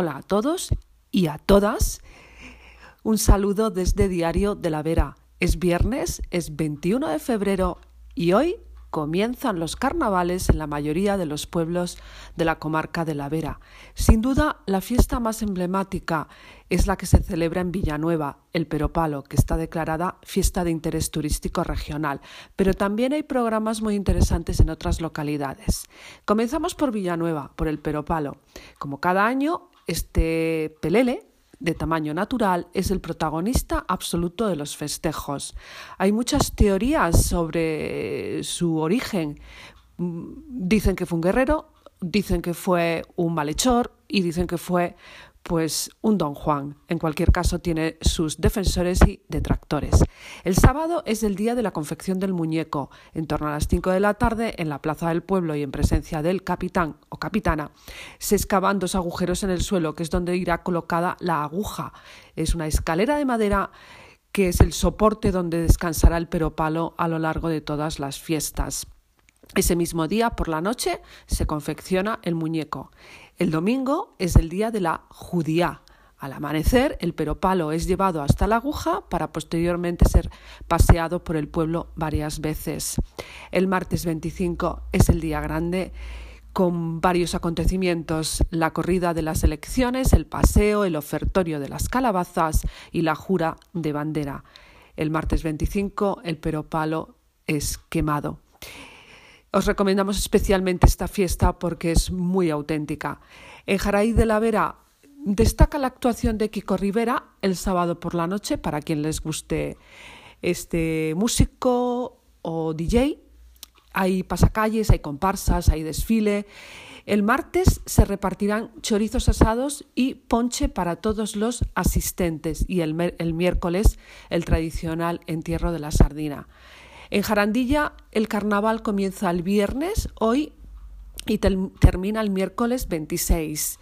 Hola a todos y a todas. Un saludo desde Diario de la Vera. Es viernes, es 21 de febrero y hoy comienzan los carnavales en la mayoría de los pueblos de la comarca de la Vera. Sin duda, la fiesta más emblemática es la que se celebra en Villanueva, el Peropalo, que está declarada fiesta de interés turístico regional, pero también hay programas muy interesantes en otras localidades. Comenzamos por Villanueva, por el Peropalo. Como cada año, este pelele de tamaño natural, es el protagonista absoluto de los festejos. Hay muchas teorías sobre su origen. Dicen que fue un guerrero, dicen que fue un malhechor y dicen que fue pues un don Juan. En cualquier caso, tiene sus defensores y detractores. El sábado es el día de la confección del muñeco. En torno a las 5 de la tarde, en la plaza del pueblo y en presencia del capitán o capitana, se excavan dos agujeros en el suelo, que es donde irá colocada la aguja. Es una escalera de madera que es el soporte donde descansará el peropalo a lo largo de todas las fiestas. Ese mismo día, por la noche, se confecciona el muñeco. El domingo es el día de la judía. Al amanecer, el peropalo es llevado hasta la aguja para posteriormente ser paseado por el pueblo varias veces. El martes 25 es el día grande con varios acontecimientos, la corrida de las elecciones, el paseo, el ofertorio de las calabazas y la jura de bandera. El martes 25 el peropalo es quemado. Os recomendamos especialmente esta fiesta porque es muy auténtica. En Jaraí de la Vera destaca la actuación de Kiko Rivera el sábado por la noche, para quien les guste este músico o DJ. Hay pasacalles, hay comparsas, hay desfile. El martes se repartirán chorizos asados y ponche para todos los asistentes y el, el miércoles el tradicional entierro de la sardina. En Jarandilla el carnaval comienza el viernes, hoy, y termina el miércoles 26.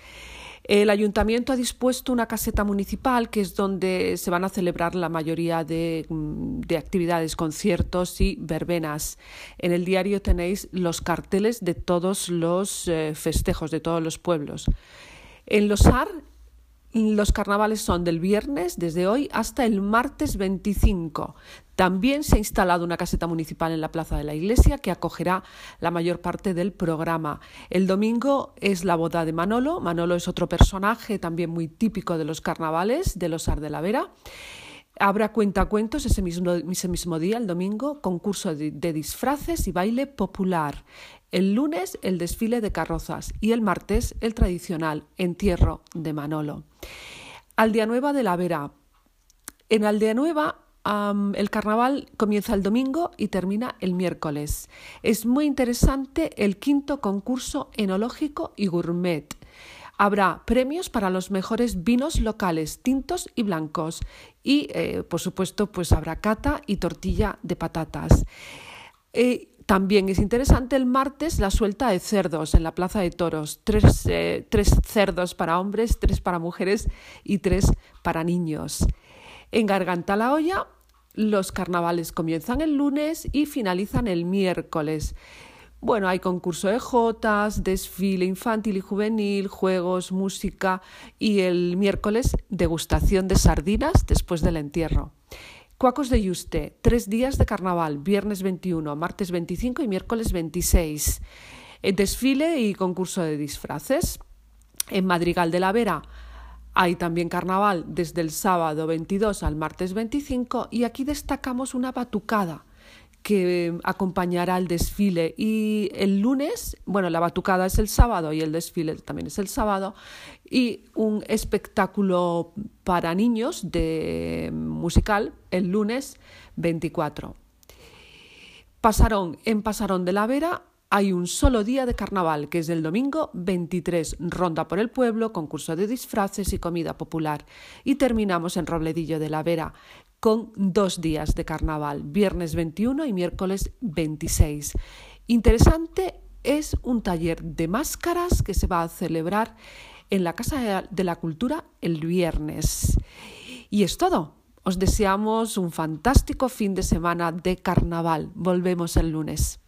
El ayuntamiento ha dispuesto una caseta municipal que es donde se van a celebrar la mayoría de, mm, actividades, conciertos y verbenas. En el diario tenéis los carteles de todos los eh, festejos de todos los pueblos. En Los Ar los carnavales son del viernes, desde hoy, hasta el martes 25. También se ha instalado una caseta municipal en la plaza de la iglesia que acogerá la mayor parte del programa. El domingo es la boda de Manolo. Manolo es otro personaje también muy típico de los carnavales de los Ar de la Vera. Habrá cuentacuentos ese mismo, ese mismo día, el domingo, concurso de, de disfraces y baile popular. El lunes el desfile de carrozas y el martes el tradicional entierro de Manolo. Aldea Nueva de la Vera. En Aldea Nueva el carnaval comienza el domingo y termina el miércoles. Es muy interesante el quinto concurso enológico y gourmet. Habrá premios para los mejores vinos locales, tintos y blancos. Y, eh, por supuesto, pues habrá cata y tortilla de patatas. Eh, también es interesante el martes la suelta de cerdos en la Plaza de Toros. Tres, eh, tres cerdos para hombres, tres para mujeres y tres para niños. En Garganta la Olla los carnavales comienzan el lunes y finalizan el miércoles. Bueno, hay concurso de jotas, desfile infantil y juvenil, juegos, música y el miércoles degustación de sardinas después del entierro. Cuacos de Yuste, tres días de carnaval, viernes 21, martes 25 y miércoles 26. Eh, desfile y concurso de disfraces. En Madrigal de la Vera hay también carnaval desde el sábado 22 al martes 25 y aquí destacamos una batucada que acompañará el desfile y el lunes, bueno, la batucada es el sábado y el desfile también es el sábado y un espectáculo para niños de musical el lunes 24. Pasarón en Pasarón de la Vera hay un solo día de carnaval, que es el domingo 23, ronda por el pueblo, concurso de disfraces y comida popular. Y terminamos en Robledillo de la Vera, con dos días de carnaval, viernes 21 y miércoles 26. Interesante es un taller de máscaras que se va a celebrar en la Casa de la Cultura el viernes. Y es todo. Os deseamos un fantástico fin de semana de carnaval. Volvemos el lunes.